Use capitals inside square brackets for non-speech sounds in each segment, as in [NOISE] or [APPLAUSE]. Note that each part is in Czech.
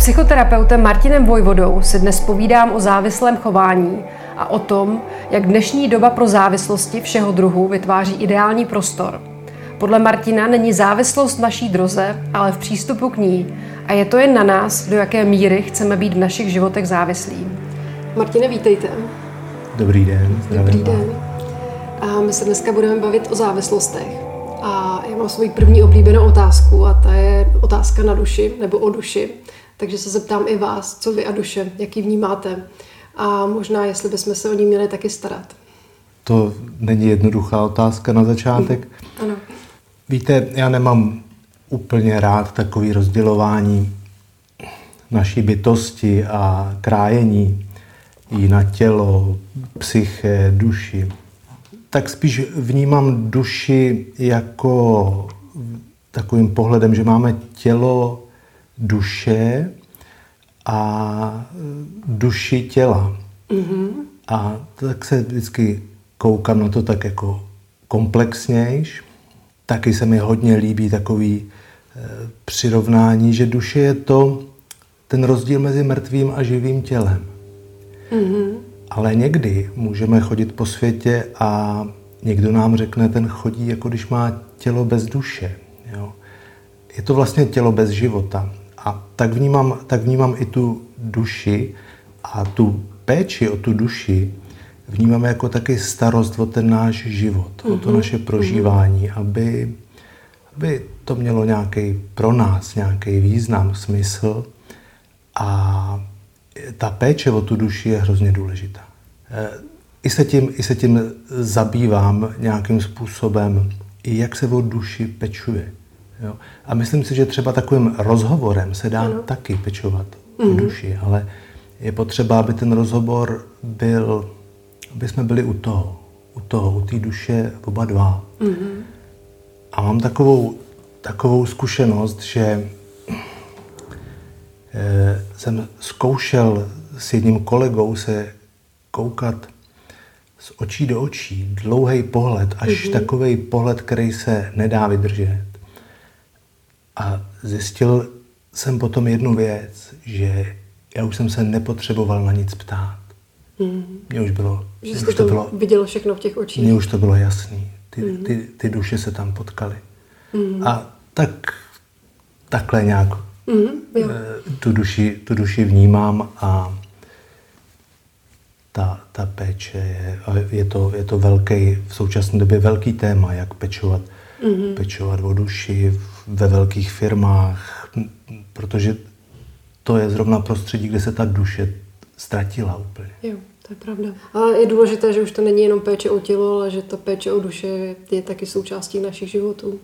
psychoterapeutem Martinem Vojvodou si dnes povídám o závislém chování a o tom, jak dnešní doba pro závislosti všeho druhu vytváří ideální prostor. Podle Martina není závislost v naší droze, ale v přístupu k ní a je to jen na nás, do jaké míry chceme být v našich životech závislí. Martine, vítejte. Dobrý den. Dobrý den. A my se dneska budeme bavit o závislostech. A já mám svoji první oblíbenou otázku a ta je otázka na duši nebo o duši. Takže se zeptám i vás, co vy a duše, jaký vnímáte a možná, jestli bychom se o ní měli taky starat. To není jednoduchá otázka na začátek. Hmm. Ano. Víte, já nemám úplně rád takový rozdělování naší bytosti a krájení jí na tělo, psyché, duši. Tak spíš vnímám duši jako takovým pohledem, že máme tělo, duše a duši těla. Mm-hmm. A tak se vždycky koukám na to tak jako komplexnějš. Taky se mi hodně líbí takový e, přirovnání, že duše je to ten rozdíl mezi mrtvým a živým tělem. Mm-hmm. Ale někdy můžeme chodit po světě a někdo nám řekne, ten chodí, jako když má tělo bez duše. Jo? Je to vlastně tělo bez života. A tak vnímám, tak vnímám i tu duši a tu péči o tu duši vnímáme jako taky starost o ten náš život, mm-hmm. o to mhm. naše prožívání, mm-hmm. aby, aby to mělo nějaký pro nás nějaký význam, smysl a ta péče o tu duši je hrozně důležitá. E, I se tím, i se tím zabývám nějakým způsobem, i jak se o duši pečuje. Jo? A myslím si, že třeba takovým rozhovorem se dá ano. taky pečovat mm-hmm. o mhm. duši, ale je potřeba, aby ten rozhovor byl, aby jsme byli u toho, u toho, u té duše oba dva. Mm-hmm. A mám takovou, takovou zkušenost, že eh, jsem zkoušel s jedním kolegou se koukat z očí do očí, dlouhý pohled, až mm-hmm. takový pohled, který se nedá vydržet. A zjistil jsem potom jednu věc, že já už jsem se nepotřeboval na nic ptát. Mm. Mně už bylo... Že jste už to bylo, viděl všechno v těch očích. Mně už to bylo jasný. Ty, mm. ty, ty duše se tam potkaly. Mm. A tak takhle nějak mm, jo. Tu, duši, tu duši vnímám a ta, ta péče je, je to, je to velký, v současné době velký téma, jak pečovat, mm-hmm. pečovat o duši ve velkých firmách, protože to je zrovna prostředí, kde se ta duše ztratila úplně. Jo, to je pravda. A je důležité, že už to není jenom péče o tělo, ale že ta péče o duše je taky součástí našich životů.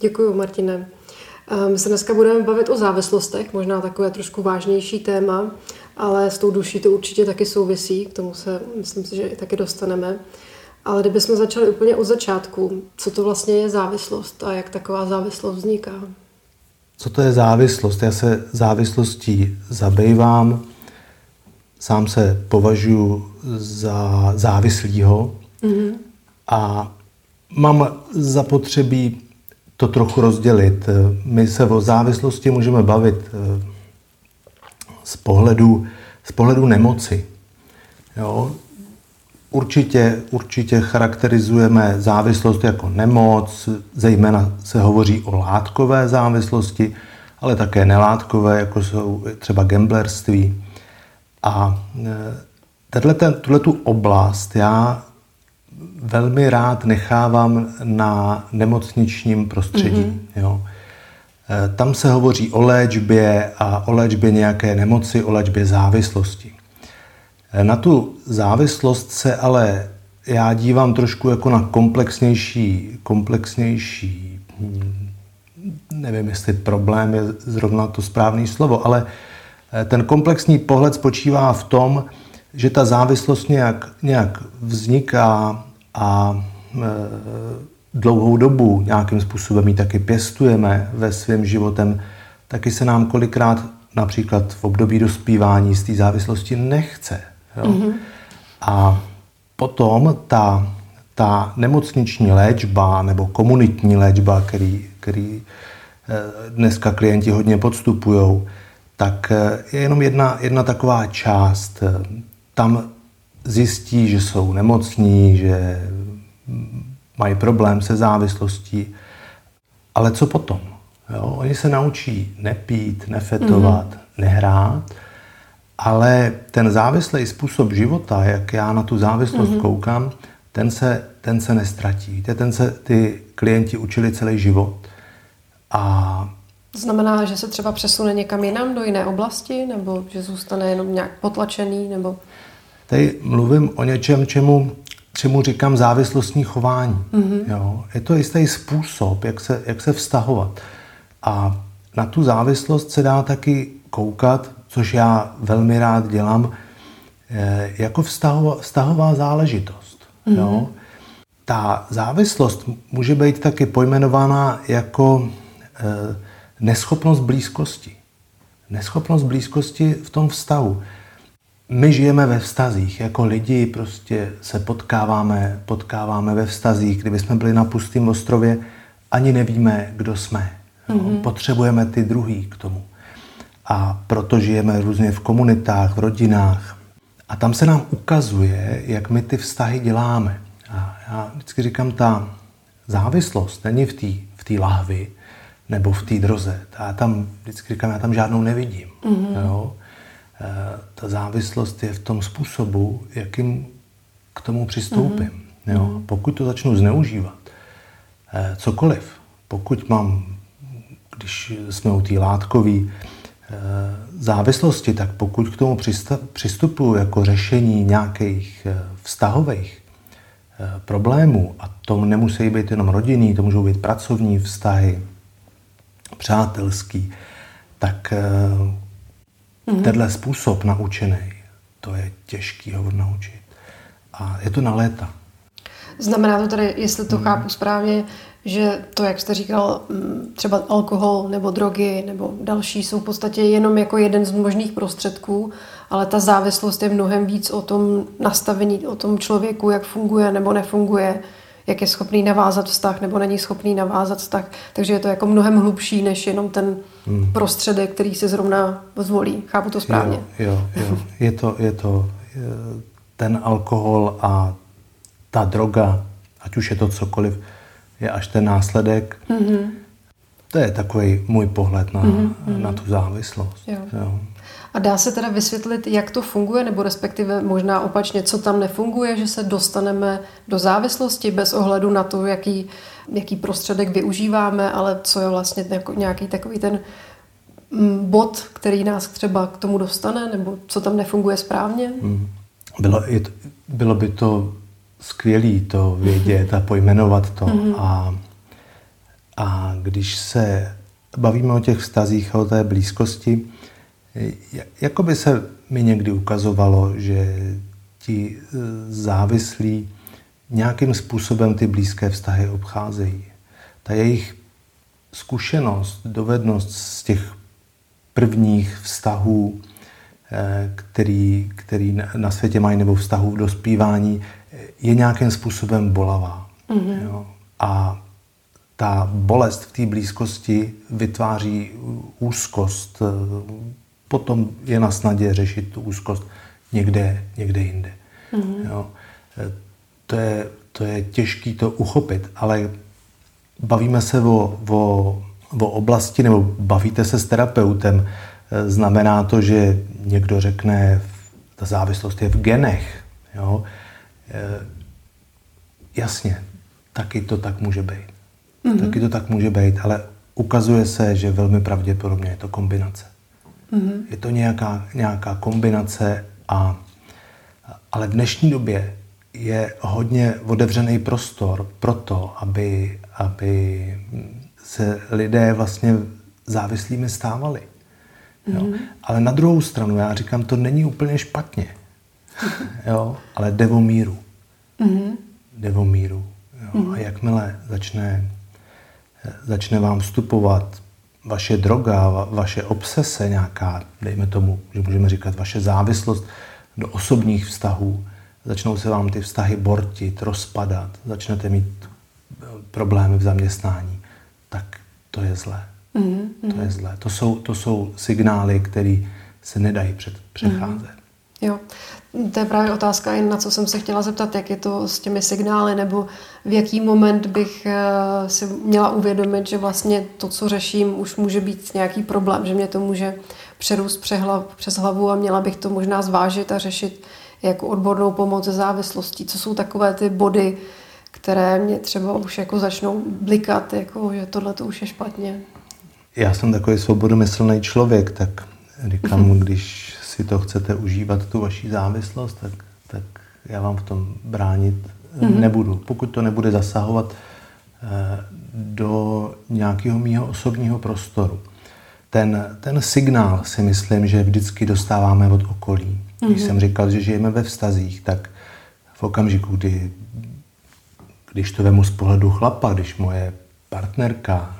Děkuji, Martine. My se dneska budeme bavit o závislostech, možná takové trošku vážnější téma, ale s tou duší to určitě taky souvisí, k tomu se myslím si, že i taky dostaneme. Ale kdybychom začali úplně od začátku, co to vlastně je závislost a jak taková závislost vzniká? Co to je závislost? Já se závislostí zabývám, sám se považuji za závislýho mm-hmm. a mám zapotřebí to trochu rozdělit. My se o závislosti můžeme bavit eh, z pohledu, z pohledu nemoci. Jo? Určitě, určitě charakterizujeme závislost jako nemoc, zejména se hovoří o látkové závislosti, ale také nelátkové, jako jsou třeba gamblerství. A e, tuhle tu oblast já velmi rád nechávám na nemocničním prostředí. Mm-hmm. Jo. E, tam se hovoří o léčbě a o léčbě nějaké nemoci, o léčbě závislosti. Na tu závislost se ale já dívám trošku jako na komplexnější, komplexnější, hm, nevím, jestli problém je zrovna to správné slovo, ale eh, ten komplexní pohled spočívá v tom, že ta závislost nějak, nějak vzniká a e, dlouhou dobu nějakým způsobem ji taky pěstujeme ve svém životem, taky se nám kolikrát například v období dospívání z té závislosti nechce. Jo? Mm-hmm. A potom ta, ta nemocniční léčba nebo komunitní léčba, který, který eh, dneska klienti hodně podstupují, tak je jenom jedna, jedna taková část. Tam zjistí, že jsou nemocní, že mají problém se závislostí. Ale co potom? Jo? Oni se naučí nepít, nefetovat, mm-hmm. nehrát, ale ten závislý způsob života, jak já na tu závislost mm-hmm. koukám, ten se, ten se nestratí. Víte, ten se ty klienti učili celý život. A Znamená, že se třeba přesune někam jinam do jiné oblasti, nebo že zůstane jenom nějak potlačený, nebo... Tady mluvím o něčem, čemu, čemu říkám závislostní chování. Mm-hmm. Jo? Je to jistý způsob, jak se, jak se vztahovat. A na tu závislost se dá taky koukat, což já velmi rád dělám, eh, jako vztahová, vztahová záležitost. Mm-hmm. Jo? Ta závislost může být taky pojmenovaná jako eh, neschopnost blízkosti. Neschopnost blízkosti v tom vztahu. My žijeme ve vztazích, jako lidi prostě se potkáváme, potkáváme ve vztazích. Kdyby jsme byli na pustém ostrově, ani nevíme, kdo jsme. Mm-hmm. Potřebujeme ty druhý k tomu. A proto žijeme různě v komunitách, v rodinách. A tam se nám ukazuje, jak my ty vztahy děláme. A já vždycky říkám, ta závislost není v té v tý lahvi, nebo v té droze. Já tam vždycky říkám, já tam žádnou nevidím. Mm-hmm. Jo? E, ta závislost je v tom způsobu, jakým k tomu přistoupím. Mm-hmm. Jo? Pokud to začnu zneužívat, e, cokoliv, pokud mám, když jsme u té látkové závislosti, tak pokud k tomu přistupuji jako řešení nějakých vztahových problémů, a to nemusí být jenom rodinný, to můžou být pracovní vztahy, přátelský, tak mm-hmm. tenhle způsob naučený, to je těžký ho naučit. A je to na léta. Znamená to tedy, jestli to mm. chápu správně, že to, jak jste říkal, mm, třeba alkohol nebo drogy nebo další jsou v podstatě jenom jako jeden z možných prostředků, ale ta závislost je mnohem víc o tom nastavení, o tom člověku, jak funguje nebo nefunguje, jak je schopný navázat vztah nebo není schopný navázat vztah. Takže je to jako mnohem hlubší než jenom ten hmm. prostředek, který se zrovna zvolí. Chápu to správně? Jo, jo, jo. Je to, je to ten alkohol a ta droga, ať už je to cokoliv, je až ten následek. Mm-hmm. To je takový můj pohled na, mm-hmm. na tu závislost. Jo. Jo. A dá se teda vysvětlit, jak to funguje, nebo respektive možná opačně, co tam nefunguje, že se dostaneme do závislosti bez ohledu na to, jaký, jaký prostředek využíváme, ale co je vlastně nějaký takový ten mm, bod, který nás třeba k tomu dostane, nebo co tam nefunguje správně? Hmm. Bylo, bylo by to skvělé to vědět a pojmenovat to. Mm-hmm. A, a když se bavíme o těch vztazích a o té blízkosti, jako by se mi někdy ukazovalo, že ti e, závislí nějakým způsobem ty blízké vztahy obcházejí. Ta jejich zkušenost, dovednost z těch prvních vztahů, e, který, který na světě mají, nebo vztahů v dospívání, je nějakým způsobem bolavá. Mm-hmm. Jo? A ta bolest v té blízkosti vytváří úzkost, potom je na snadě řešit tu úzkost někde, někde jinde. Mm-hmm. Jo. To, je, to je těžké to uchopit, ale bavíme se o, o, o oblasti, nebo bavíte se s terapeutem, znamená to, že někdo řekne, ta závislost je v genech. Jo. E, jasně, taky to tak může být. Mm-hmm. Taky to tak může být, ale ukazuje se, že velmi pravděpodobně je to kombinace. Mm-hmm. Je to nějaká, nějaká kombinace, a, ale v dnešní době je hodně otevřený prostor pro to, aby, aby se lidé vlastně závislými stávali. Mm-hmm. Jo? Ale na druhou stranu, já říkám, to není úplně špatně, [LAUGHS] jo? ale jde o míru. Mm-hmm. Jde o míru. Jo? Mm-hmm. A jakmile začne, začne vám vstupovat vaše droga, vaše obsese nějaká, dejme tomu, že můžeme říkat vaše závislost do osobních vztahů, začnou se vám ty vztahy bortit, rozpadat, začnete mít eh, problémy v zaměstnání, tak to je zlé. Mm-hmm. To je zlé. To jsou, to jsou signály, které se nedají před, přecházet. Mm-hmm. Jo, to je právě otázka, na co jsem se chtěla zeptat, jak je to s těmi signály, nebo v jaký moment bych eh, si měla uvědomit, že vlastně to, co řeším, už může být nějaký problém, že mě to může přerůst přes hlavu a měla bych to možná zvážit a řešit jako odbornou pomoc ze závislostí. Co jsou takové ty body, které mě třeba už jako začnou blikat, jako, že tohle to už je špatně. Já jsem takový svobodomyslný člověk, tak říkám, [LAUGHS] když si to chcete užívat, tu vaši závislost, tak, tak já vám v tom bránit mm-hmm. nebudu. Pokud to nebude zasahovat eh, do nějakého mého osobního prostoru. Ten, ten signál si myslím, že vždycky dostáváme od okolí. Mm-hmm. Když mhm. jsem říkal, že žijeme ve vztazích, tak v okamžiku, kdy když to vemu z pohledu chlapa, když moje partnerka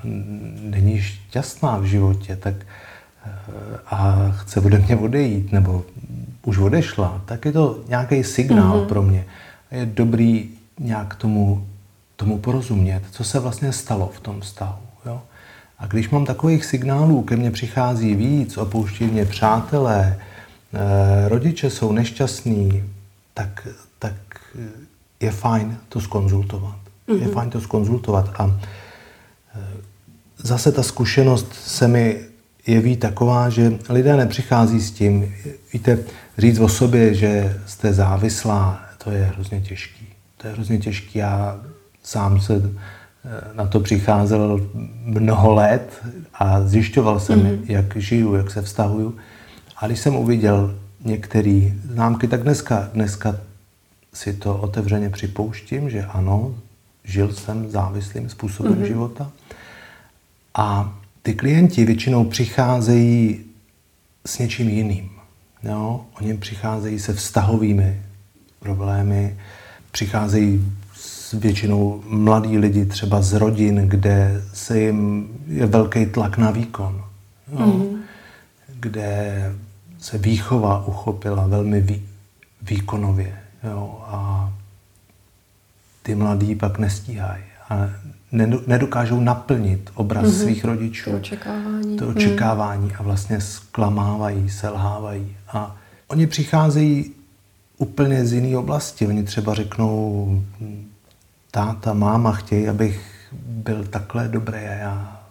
není šťastná v životě, tak a chce ode mě odejít, nebo už odešla, tak je to nějaký signál mm-hmm. pro mě. Je dobrý nějak tomu, tomu porozumět, co se vlastně stalo v tom vztahu. Jo? A když mám takových signálů, ke mně přichází víc, opouští mě přátelé, eh, rodiče jsou nešťastní, tak, tak je fajn to skonzultovat. Mm-hmm. Je mhm. fajn to skonzultovat. A e, zase ta zkušenost se mi jeví taková, že lidé nepřichází s tím. Víte, říct o sobě, že jste závislá, to je hrozně těžký. To je hrozně těžký. Já sám se e, na to přicházel mnoho let a zjišťoval jsem, mm-hmm. jak žiju, jak se vztahuju. A když jsem uviděl některé známky, tak dneska, dneska si to otevřeně připouštím, že ano, žil jsem závislým způsobem mm-hmm. života. A ty klienti většinou přicházejí s něčím jiným. Jo? Oni přicházejí se vztahovými problémy, přicházejí s většinou mladí lidi třeba z rodin, kde se jim je velký tlak na výkon. Jo? Mm-hmm. Kde se výchova uchopila velmi vý, výkonově. Jo, a ty mladí pak nestíhají nedokážou naplnit obraz mm-hmm. svých rodičů. To očekávání. To očekávání mm. a vlastně zklamávají, selhávají. A oni přicházejí úplně z jiné oblasti. Oni třeba řeknou, táta, máma chtějí, abych byl takhle dobrý a já,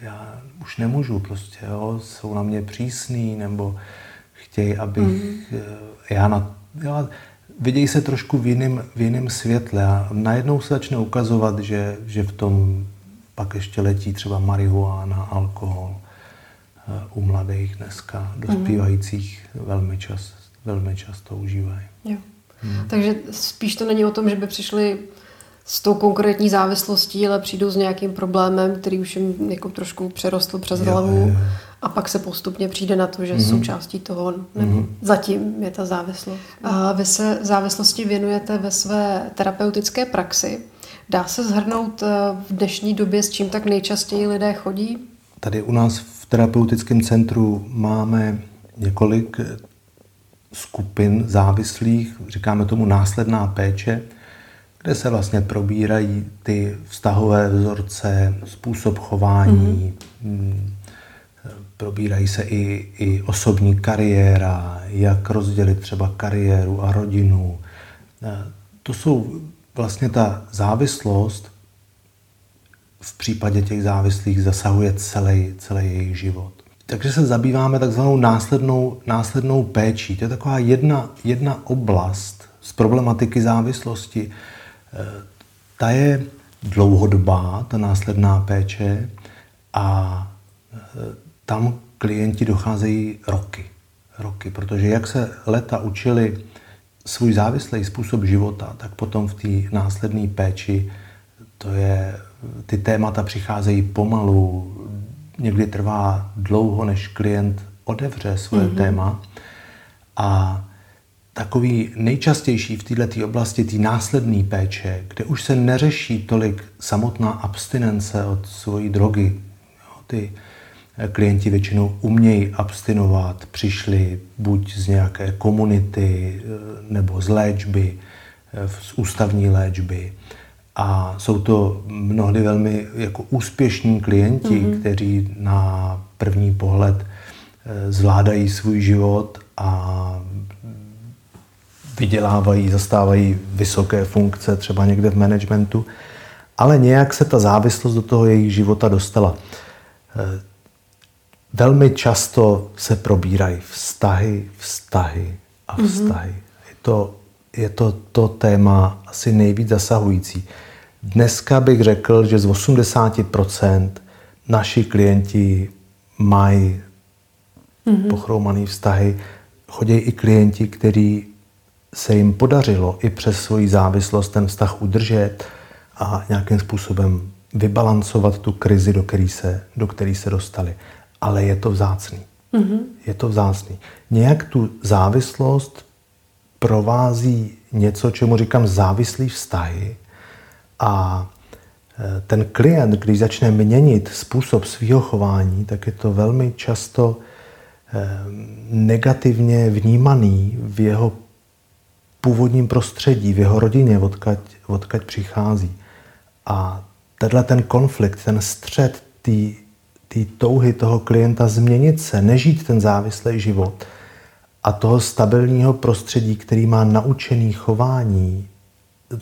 já už nemůžu prostě, jo? jsou na mě přísný, nebo chtějí, abych mm. já na... Jo, vidějí se trošku v jiném, v jiném světle a najednou se začne ukazovat, že, že v tom pak ještě letí třeba marihuana, alkohol eh, u mladých dneska, dospívajících velmi, čas, velmi často užívají. Jo. Hmm. Takže spíš to není o tom, že by přišli s tou konkrétní závislostí, ale přijdou s nějakým problémem, který už jim jako trošku přerostl přes jo, hlavu jo, jo. A pak se postupně přijde na to, že mm-hmm. součástí toho, nebo mm-hmm. zatím je ta závislost. A vy se závislosti věnujete ve své terapeutické praxi. Dá se zhrnout eh, v dnešní době, s čím tak nejčastěji lidé chodí? Tady u nás v terapeutickém centru máme několik skupin závislých, říkáme tomu následná péče, kde se vlastně probírají ty vztahové vzorce, způsob chování, mm-hmm. Probírají se i, i osobní kariéra, jak rozdělit třeba kariéru a rodinu. E, to jsou vlastně ta závislost v případě těch závislých zasahuje celý, celý jejich život. Takže se zabýváme takzvanou následnou, následnou péčí. To je taková jedna, jedna oblast z problematiky závislosti, ta je dlouhodobá, ta následná péče, a e, tam klienti docházejí roky. Roky, protože jak se leta učili svůj závislý způsob života, tak potom v té následné péči to je, ty témata přicházejí pomalu, někdy trvá dlouho, než klient odevře svoje mm-hmm. téma a takový nejčastější v této oblasti té následné péče, kde už se neřeší tolik samotná abstinence od svojí drogy. Jo, ty klienti většinou umějí abstinovat, přišli buď z nějaké komunity eh, nebo z léčby, eh, z ústavní léčby A jsou to mnohdy velmi jako úspěšní klienti, mm-hmm. kteří na první pohled eh, zvládají svůj život a vydělávají, zastávají vysoké funkce, třeba někde v managementu, ale nějak se ta závislost do toho jejich života dostala. Velmi často se probírají vztahy, vztahy a mhm. vztahy. Mm-hmm. Je, to, je to to téma asi nejvíc zasahující. Dneska bych řekl, že z 80% naši klienti mají mm-hmm. pochromané vztahy. Chodí i klienti, kteří se jim podařilo i přes svoji závislost ten vztah udržet a nějakým způsobem vybalancovat tu krizi, do které se, do který se dostali. Ale je to vzácný. Mm-hmm. Je to vzácný. Nějak tu závislost provází něco, čemu říkám závislý vztahy a e, ten klient, když začne měnit způsob svého chování, tak je to velmi často e, negativně vnímaný v jeho původním prostředí, v jeho rodině, odkaď, odkaď přichází. A tenhle ten konflikt, ten střed té touhy toho klienta změnit se, nežít ten závislý život a toho stabilního prostředí, který má naučený chování,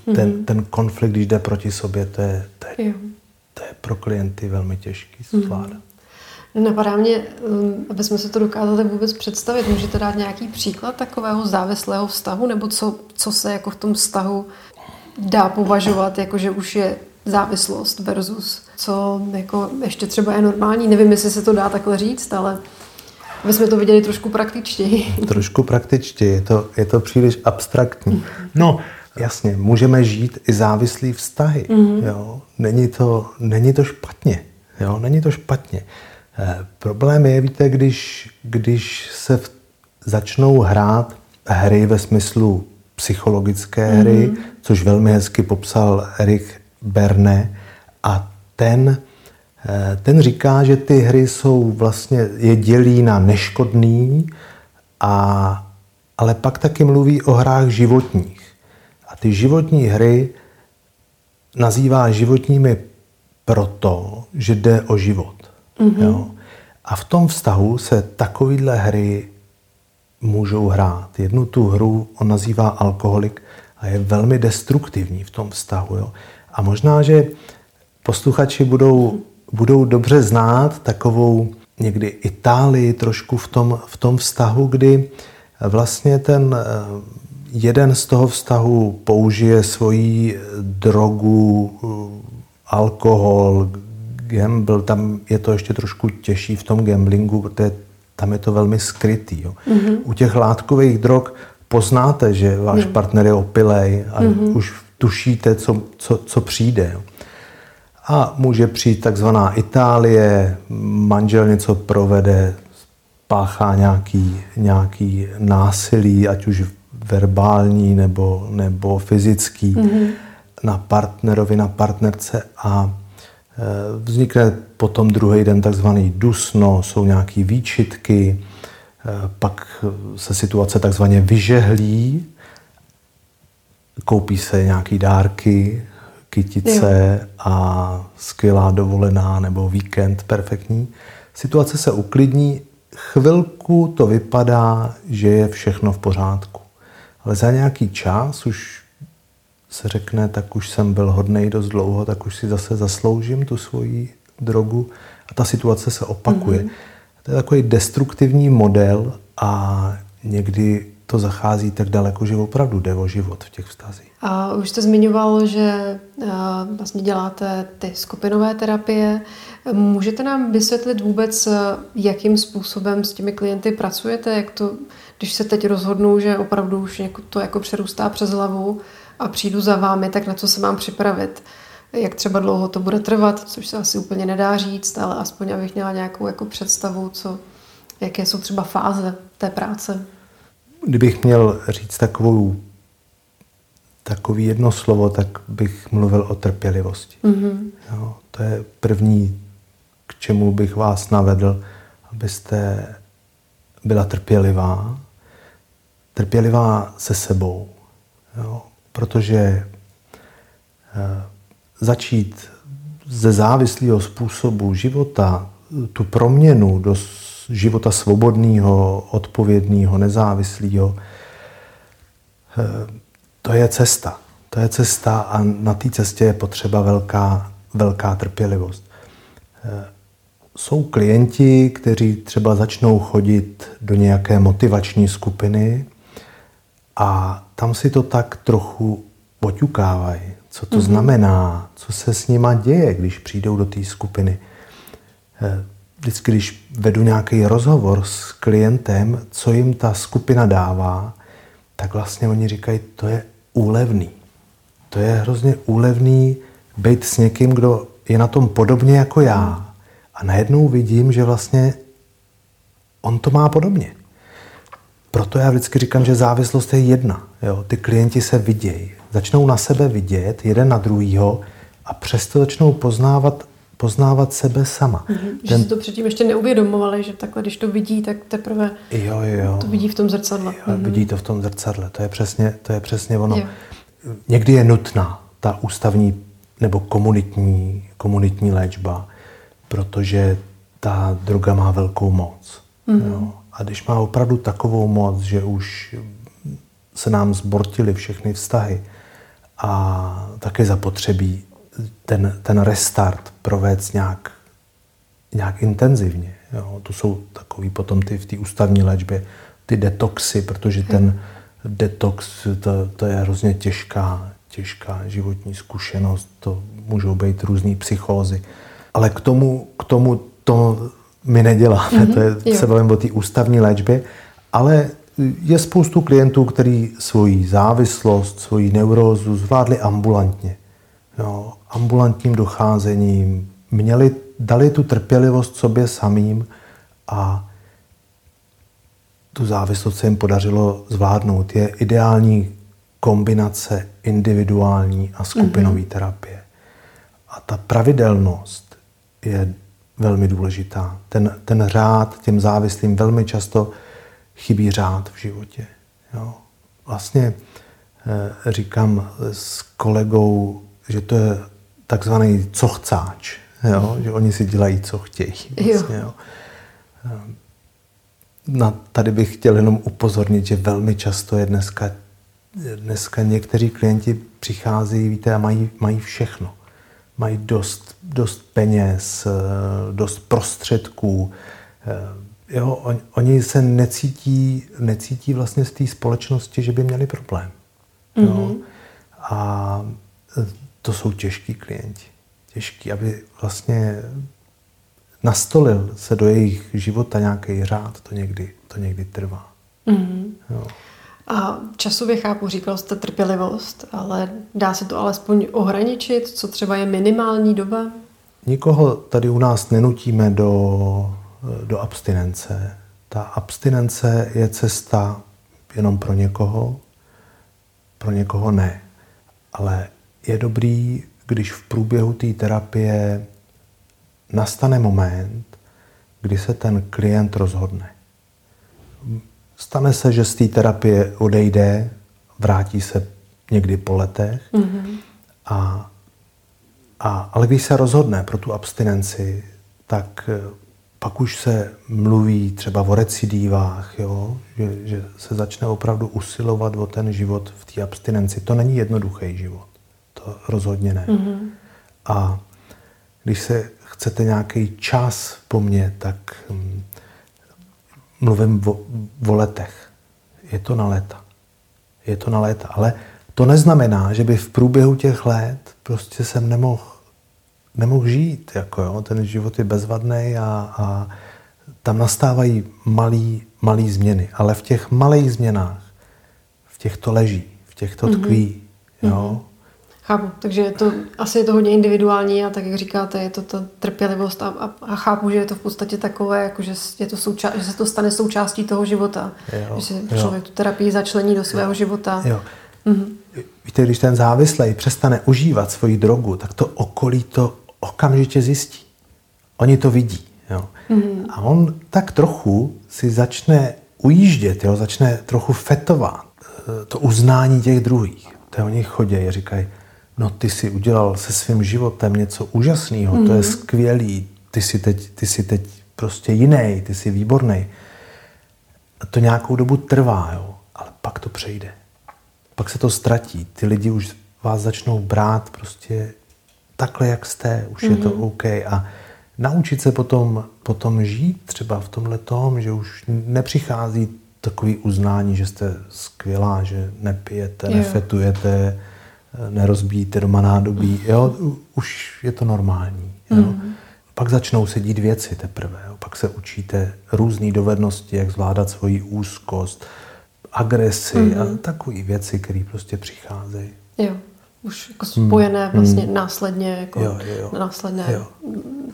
ten, mm-hmm. ten konflikt, když jde proti sobě, to je, to je, to je pro klienty velmi těžký zvládat. Mm-hmm. Napadá mě, um, aby jsme se to dokázali vůbec představit, můžete dát nějaký příklad takového závislého vztahu, nebo co, co se jako v tom vztahu dá považovat, jako že už je závislost versus co jako ještě třeba je normální. Nevím, jestli se to dá takhle říct, ale aby jsme to viděli trošku praktičtěji. [LAUGHS] Trošku praktičtěji, je to, je to příliš abstraktní. No, jasně, můžeme žít i závislý vztahy. Mm-hmm. Jo? Není, to, není to špatně. Jo? Není to špatně. Eh, problém je, víte, když, když se v, začnou hrát hry ve smyslu psychologické hry, mm-hmm. což velmi hezky popsal Erich Berne, a ten, eh, ten říká, že ty hry jsou vlastně, je dělí na neškodný, a, ale pak taky mluví o hrách životních. A ty životní hry nazývá životními proto, že jde o život. Mm-hmm. Jo? A v tom vztahu se takovýhle hry můžou hrát. Jednu tu hru on nazývá alkoholik a je velmi destruktivní v tom vztahu. Jo? A možná, že posluchači budou, budou dobře znát takovou někdy Itálii trošku v tom, v tom vztahu, kdy vlastně ten eh, jeden z toho vztahu použije svoji drogu, eh, alkohol, gamble, tam je to ještě trošku těžší v tom gamblingu, protože tam je to velmi skrytý. Jo. Mm-hmm. U těch látkových drog poznáte, že váš mm. partner je opilej a mm-hmm. už tušíte, co, co, co přijde. A může přijít takzvaná Itálie, manžel něco provede, páchá nějaký, nějaký násilí, ať už verbální nebo, nebo fyzický, mm-hmm. na partnerovi, na partnerce a Eh, vznikne potom druhý den takzvaný dusno, jsou nějaké výčitky, eh, pak se situace takzvaně vyžehlí, koupí se nějaké dárky, kytice jo. a skvělá dovolená nebo víkend perfektní. Situace se uklidní, chvilku to vypadá, že je všechno v pořádku. Ale za nějaký čas už se řekne, tak už jsem byl hodnej dost dlouho, tak už si zase zasloužím tu svoji drogu a ta situace se opakuje. Mm-hmm. To je takový destruktivní model a někdy to zachází tak daleko, že opravdu jde o život v těch vztazích. A už jste zmiňoval, že vlastně děláte ty skupinové terapie. Můžete nám vysvětlit vůbec, jakým způsobem s těmi klienty pracujete? Jak to, když se teď rozhodnou, že opravdu už to jako přerůstá přes hlavu, a přijdu za vámi, tak na co se mám připravit. Jak třeba dlouho to bude trvat, což se asi úplně nedá říct, ale aspoň abych měla nějakou jako představu, co, jaké jsou třeba fáze té práce. Kdybych měl říct takovou, takový jedno slovo, tak bych mluvil o trpělivosti. Mm-hmm. Jo, to je první, k čemu bych vás navedl, abyste byla trpělivá. Trpělivá se sebou. Jo, protože eh, začít ze závislého způsobu života tu proměnu do života svobodného, odpovědného, nezávislého, eh, to je cesta. To je cesta a na té cestě je potřeba velká, velká trpělivost. Eh, jsou klienti, kteří třeba začnou chodit do nějaké motivační skupiny a tam si to tak trochu poťukávají, co to mm-hmm. znamená, co se s nima děje, když přijdou do té skupiny. Vždycky, když vedu nějaký rozhovor s klientem, co jim ta skupina dává, tak vlastně oni říkají, to je úlevný. To je hrozně úlevný být s někým, kdo je na tom podobně jako já. A najednou vidím, že vlastně on to má podobně. Proto já vždycky říkám, že závislost je jedna. Jo? Ty klienti se vidějí, začnou na sebe vidět, jeden na druhýho a přesto začnou poznávat, poznávat sebe sama. Mm-hmm, Ten... Že si to předtím ještě neuvědomovali, že takhle, když to vidí, tak teprve jo, jo. to vidí v tom zrcadle. Jo, mm-hmm. Vidí to v tom zrcadle, to je přesně, to je přesně ono. Jo. Někdy je nutná ta ústavní nebo komunitní, komunitní léčba, protože ta droga má velkou moc. Mm-hmm. Jo. A když má opravdu takovou moc, že už se nám zbortily všechny vztahy a také zapotřebí ten, ten restart provést nějak, nějak intenzivně. Jo. To jsou takový potom ty v té ústavní léčbě, ty detoxy, protože ten detox, to, to je hrozně těžká, těžká životní zkušenost, to můžou být různé psychózy. Ale k tomu, k tomu to my neděláme, mm-hmm, to je, se bavím o té ústavní léčbě, ale je spoustu klientů, kteří svoji závislost, svoji neurózu zvládli ambulantně. Jo, ambulantním docházením, měli, dali tu trpělivost sobě samým a tu závislost se jim podařilo zvládnout. Je ideální kombinace individuální a skupinové mm-hmm. terapie. A ta pravidelnost je velmi důležitá. Ten, ten řád těm závislým velmi často chybí řád v životě. Jo. Vlastně e, říkám s kolegou, že to je takzvaný cochcáč, jo? že oni si dělají, co chtějí. Vlastně, jo. Ehm, na, tady bych chtěl jenom upozornit, že velmi často je dneska, dneska někteří klienti přicházejí, víte, a mají, mají všechno. Mají dost, dost peněz, eh, dost prostředků. Eh, jo, on, oni se necítí, necítí vlastně z té společnosti, že by měli problém. Mm-hmm. Jo? Mhm. A eh, to jsou těžký klienti. Těžký, aby vlastně nastolil se do jejich života nějaký řád, to někdy, to někdy trvá. Mm-hmm. Jo. A časově chápu, říkal jste trpělivost, ale dá se to alespoň ohraničit, co třeba je minimální doba? Nikoho tady u nás nenutíme do, do abstinence. Ta abstinence je cesta jenom pro někoho, pro někoho ne. Ale je dobrý, když v průběhu té terapie nastane moment, kdy se ten klient rozhodne. Stane se, že z té terapie odejde, vrátí se někdy po letech, mm-hmm. a, a, ale když se rozhodne pro tu abstinenci, tak eh, pak už se mluví třeba o recidívách, jo? Že, že se začne opravdu usilovat o ten život v té abstinenci. To není jednoduchý život. To rozhodně ne. Mm-hmm. A když se chcete nějaký čas po mně, tak hm, mluvím o, o letech. Je to na léta. Je to na léta. Ale to neznamená, že by v průběhu těch let prostě jsem nemohl, nemohl žít. Jako jo. Ten život je bezvadný a, a tam nastávají malý, malý změny. Ale v těch malých změnách, v těch to leží, v těch to tkví. Mm-hmm. Jo. Chápu, takže to, asi je to hodně individuální a tak, jak říkáte, je to ta trpělivost a, a, a chápu, že je to v podstatě takové, jako že, je to souča- že se to stane součástí toho života. Jo, že si člověk jo. tu terapii začlení do svého jo, života. Jo. Mhm. Víte, když ten závislý přestane užívat svoji drogu, tak to okolí to okamžitě zjistí. Oni to vidí. Jo. Mhm. A on tak trochu si začne ujíždět, jo, začne trochu fetovat eh, to uznání těch druhých. To oni chodí a říkají, no ty si udělal se svým životem něco úžasného, mm-hmm. to je mhm. skvělý, ty si teď, ty si teď prostě jiný, ty jsi výborný. A to nějakou dobu trvá, jo, ale pak to přejde. Pak se to ztratí. Ty lidi už vás začnou brát prostě takhle, jak jste, už mm-hmm. je to mhm. OK. A naučit se potom, potom žít třeba v tomhle tom, že už nepřichází takový uznání, že jste skvělá, že nepijete, jo. nefetujete, nerozbíjíte doma nádobí. Jo? Už je to normální. Jo? Mm. Pak začnou se dít věci teprve. Jo? Pak se učíte různé dovednosti, jak zvládat svoji úzkost, agresi mm. a takové věci, které prostě přicházejí. Jo už jako spojené hmm. vlastně hmm. následně, jako jo, jo. následné, jo.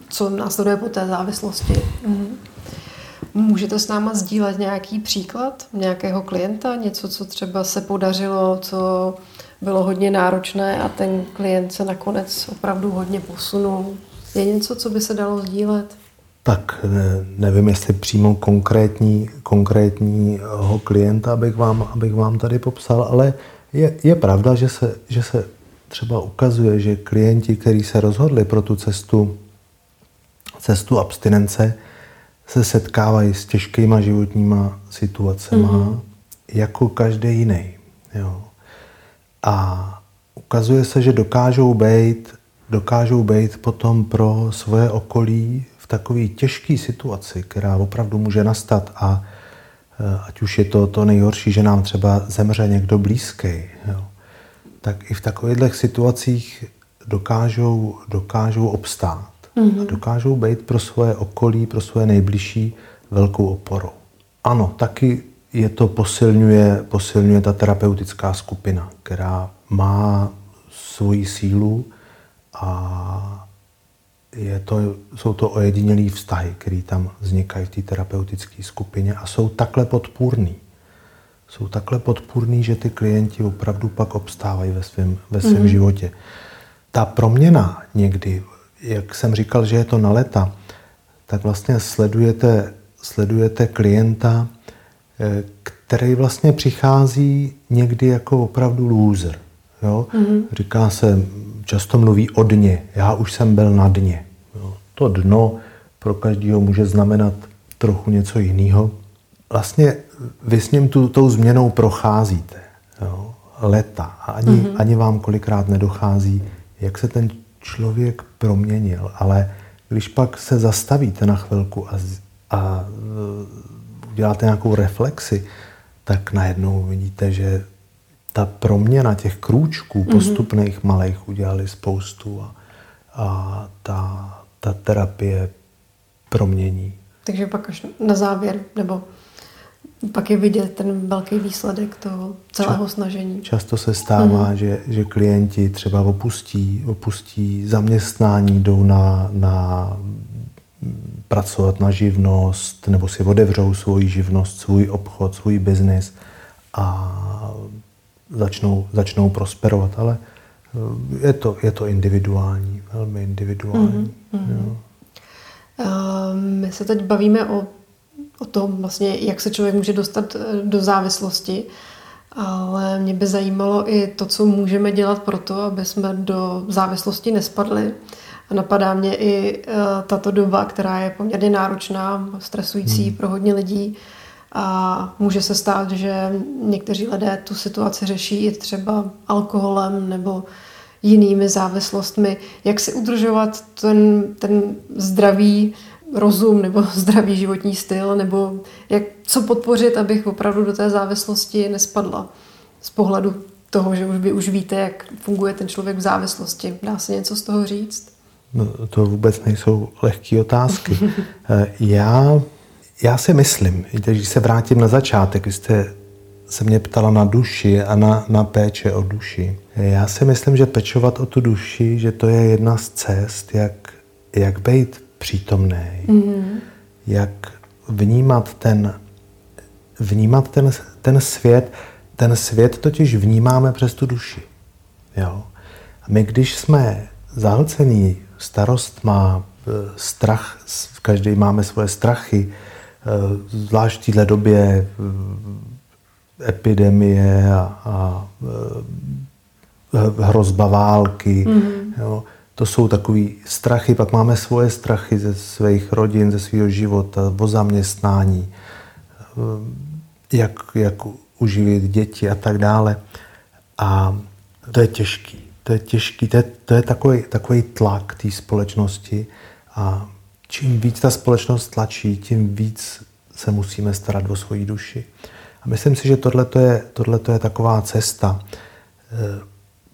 co následuje po té závislosti. Hmm. Můžete s náma sdílet nějaký příklad nějakého klienta, něco, co třeba se podařilo, co bylo hodně náročné a ten klient se nakonec opravdu hodně posunul. Je něco, co by se dalo sdílet? Tak nevím, jestli přímo konkrétní, konkrétního klienta, abych vám, abych vám tady popsal, ale je, je pravda, že se, že se třeba ukazuje, že klienti, kteří se rozhodli pro tu cestu, cestu abstinence, se setkávají s těžkýma životníma situacemi, mm-hmm. jako každý jiný. Jo. A ukazuje se, že dokážou být, dokážou být potom pro svoje okolí v takové těžké situaci, která opravdu může nastat a e, ať už je to to nejhorší, že nám třeba zemře někdo blízký, jo, tak i v takovýchto situacích dokážou, dokážou obstát. Mm-hmm. A dokážou být pro svoje okolí, pro svoje nejbližší velkou oporou. Ano, taky je to posilňuje, posilňuje ta terapeutická skupina, která má svoji sílu a je to, jsou to ojedinělé vztahy, které tam vznikají v té terapeutické skupině a jsou takhle podpůrný jsou takhle podpůrný, že ty klienti opravdu pak obstávají ve svém ve svém mm-hmm. životě. Ta proměna někdy, jak jsem říkal, že je to na leta, tak vlastně sledujete, sledujete klienta, který vlastně přichází někdy jako opravdu loser. Jo? Mm-hmm. Říká se, často mluví o dně. Já už jsem byl na dně. Jo? To dno pro každého může znamenat trochu něco jiného. Vlastně vy s ním tu, tou změnou procházíte. Jo? Leta. A ani, mm-hmm. ani vám kolikrát nedochází, jak se ten člověk proměnil. Ale když pak se zastavíte na chvilku a, a uděláte nějakou reflexi, tak najednou vidíte, že ta proměna těch krůčků mm-hmm. postupných malých udělali spoustu a, a ta, ta terapie promění. Takže pak až na závěr, nebo pak je vidět ten velký výsledek toho celého snažení. Často se stává, hmm. že, že klienti třeba opustí, opustí zaměstnání, jdou na, na pracovat na živnost, nebo si otevřou svoji živnost, svůj obchod, svůj biznis a začnou, začnou prosperovat. Ale eh, je to, je to individuální, velmi individuální. Mm-hmm. Jo. Uh, my se teď bavíme o o tom vlastně, jak se člověk může dostat eh, do závislosti. Ale mě by zajímalo i to, co můžeme dělat pro to, aby jsme do závislosti nespadli. A napadá mě i uh, tato doba, která je poměrně náročná, stresující hmm. pro hodně lidí. A může se stát, že někteří lidé tu situaci řeší i třeba alkoholem nebo jinými závislostmi. Jak si udržovat ten, ten zdravý rozum nebo [LAUGHS] zdravý životní styl, nebo jak, co podpořit, abych opravdu do té závislosti nespadla. Z pohledu toho, že už vy už víte, jak funguje ten člověk v závislosti. Dá se něco z toho říct? No, to vůbec nejsou lehké otázky. Eh, já, já si myslím, když se vrátím na začátek, vy jste se mě ptala na duši a na, na péče o duši. Já si myslím, že pečovat o tu duši, že to je jedna z cest, jak, jak být přítomný, mm-hmm. jak vnímat ten, vnímat ten, ten svět. Ten svět totiž vnímáme přes tu duši. Jo? A my, když jsme zahlcený starostma, e, strach, každý máme svoje strachy, e, zvlášť v této době e, epidemie a, a hrozba války. Mm-hmm. Jo. To jsou takové strachy, pak máme svoje strachy ze svých rodin, ze svého života, o zaměstnání, jak, jak uživit děti a tak dále. A to je těžký. To je těžký, to je, to je takový, takový tlak té společnosti a čím víc ta společnost tlačí, tím víc se musíme starat o svoji duši. A myslím si, že tohle je, je taková cesta. Eh,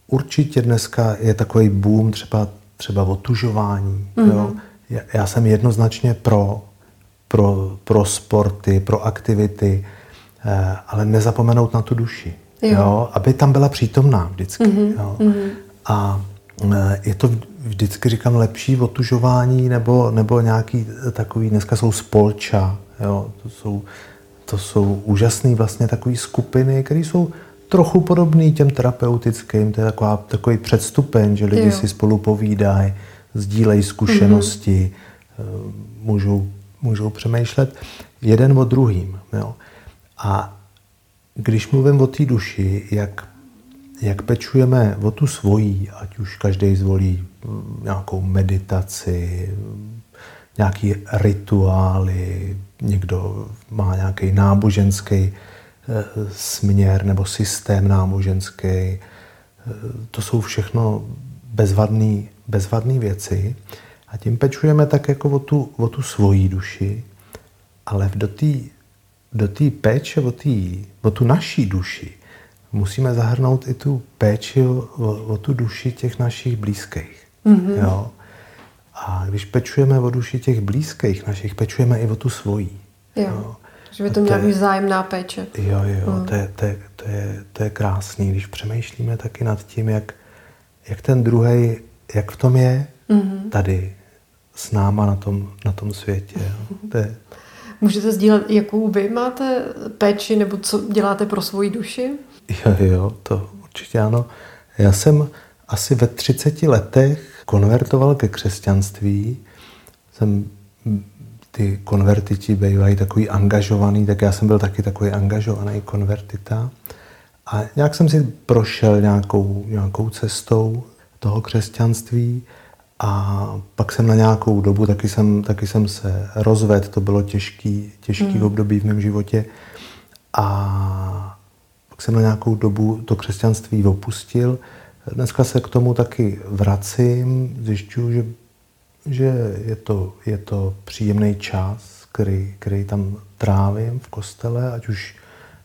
určitě dneska je takový boom třeba, třeba otužování. Mm-hmm. Jo? Já, já jsem jednoznačně pro, pro, pro sporty, pro aktivity, eh, ale nezapomenout na tu duši. Jo. Jo? Aby tam byla přítomná vždycky. Mm-hmm. Jo? Mm-hmm. A eh, je to vždycky, říkám, lepší otužování nebo, nebo nějaký takový, dneska jsou spolča, jo? To, jsou, to jsou úžasné vlastně takové skupiny, které jsou trochu podobný těm terapeutickým, to je taková, takový předstupeň, že lidi jo. si spolu povídají, sdílejí zkušenosti, mm-hmm. můžou, můžou přemýšlet jeden o druhým. Jo. A když mluvím o té duši, jak, jak pečujeme o tu svojí, ať už každý zvolí mm, nějakou meditaci, nějaký rituály, někdo má nějaký náboženský směr nebo systém náboženský. To jsou všechno bezvadné bezvadný věci. A tím pečujeme tak jako o tu, o tu svoji duši, ale do té do tý péče o, tý, o tu naší duši musíme zahrnout i tu péči o, o tu duši těch našich blízkých. Mm-hmm. Jo? A když pečujeme o duši těch blízkých našich, pečujeme i o tu svoji. Jo. jo? Že by to měla být vzájemná péče. Jo, jo, hmm. to, je, to, je, to, je, to je krásný, když přemýšlíme taky nad tím, jak, jak ten druhý, jak v tom je mm-hmm. tady s náma na tom, na tom světě. Jo. [LAUGHS] To je... Můžete sdílet, jakou vy máte péči, nebo co děláte pro svoji duši? Jo, jo, to určitě ano. Já jsem asi ve 30 letech konvertoval ke křesťanství. Jsem ty konvertiti bývají takový angažovaný, tak já jsem byl taky takový angažovaný konvertita. A nějak jsem si prošel nějakou, nějakou cestou toho křesťanství a pak jsem na nějakou dobu, taky jsem, taky jsem se rozvedl, to bylo těžký, těžký mm. období v mém životě. A pak jsem na nějakou dobu to křesťanství opustil. Dneska se k tomu taky vracím, zjišťuju, že že je to, je to příjemný čas, který, který tam trávím v kostele, ať už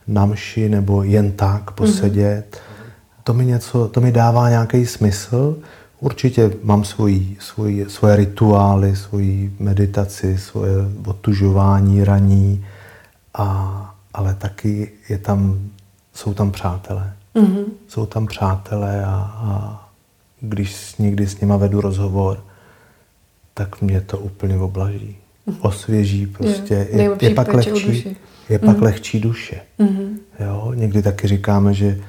na mši nebo jen tak posedět. Mm-hmm. To mi, něco, to mi dává nějaký smysl. Určitě mám svoji, svoji, svoje rituály, svoji meditaci, svoje otužování raní, a, ale taky je tam, jsou tam přátelé. Mm-hmm. Jsou tam přátelé a, a když někdy s nima vedu rozhovor, tak mě to úplně oblaží. Mhm. Osvěží prostě. Je, je, je pak lehčí, je pak mm. lehčí duše. Mm. Jo? Někdy taky říkáme, že,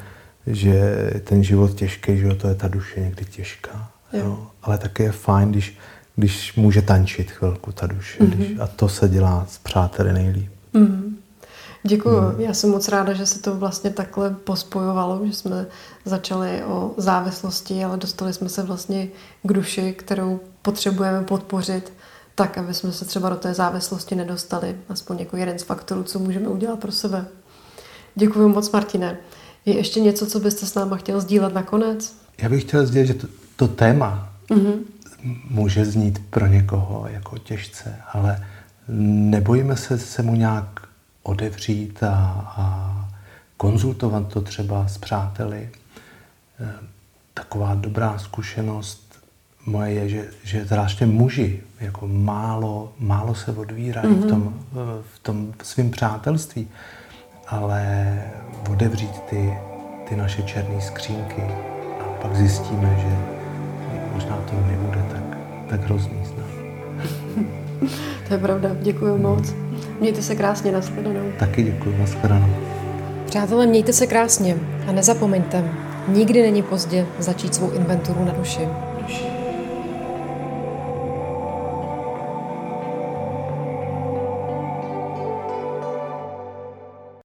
že ten život těžký, že to je ta duše někdy těžká. Jo. Jo? Ale taky je fajn, když, když může tančit chvilku ta duše. Mm. Když, a to se dělá s přáteli nejlíp. Mm. Děkuji. Hmm. Já jsem moc ráda, že se to vlastně takhle pospojovalo, že jsme začali o závislosti, ale dostali jsme se vlastně k duši, kterou potřebujeme podpořit tak, aby jsme se třeba do té závislosti nedostali. Aspoň jako jeden z faktorů, co můžeme udělat pro sebe. Děkuji moc, Martine. Je ještě něco, co byste s náma chtěl sdílet nakonec? Já bych chtěl sdílet, že to, to téma mm-hmm. může znít pro někoho jako těžce, ale nebojíme se se mu nějak odevřít a, a konzultovat to třeba s přáteli. E, taková dobrá zkušenost moje je, že, že zvláště muži jako málo, málo se odvírají mm-hmm. v tom, v tom svém přátelství, ale odevřít ty, ty naše černé skřínky a pak zjistíme, že možná to nebude tak, tak hrozný snad. [LAUGHS] to je pravda, děkuji moc. Mějte se krásně, nashledanou. Taky děkuji, nashledanou. Přátelé, mějte se krásně a nezapomeňte, nikdy není pozdě začít svou inventuru na duši.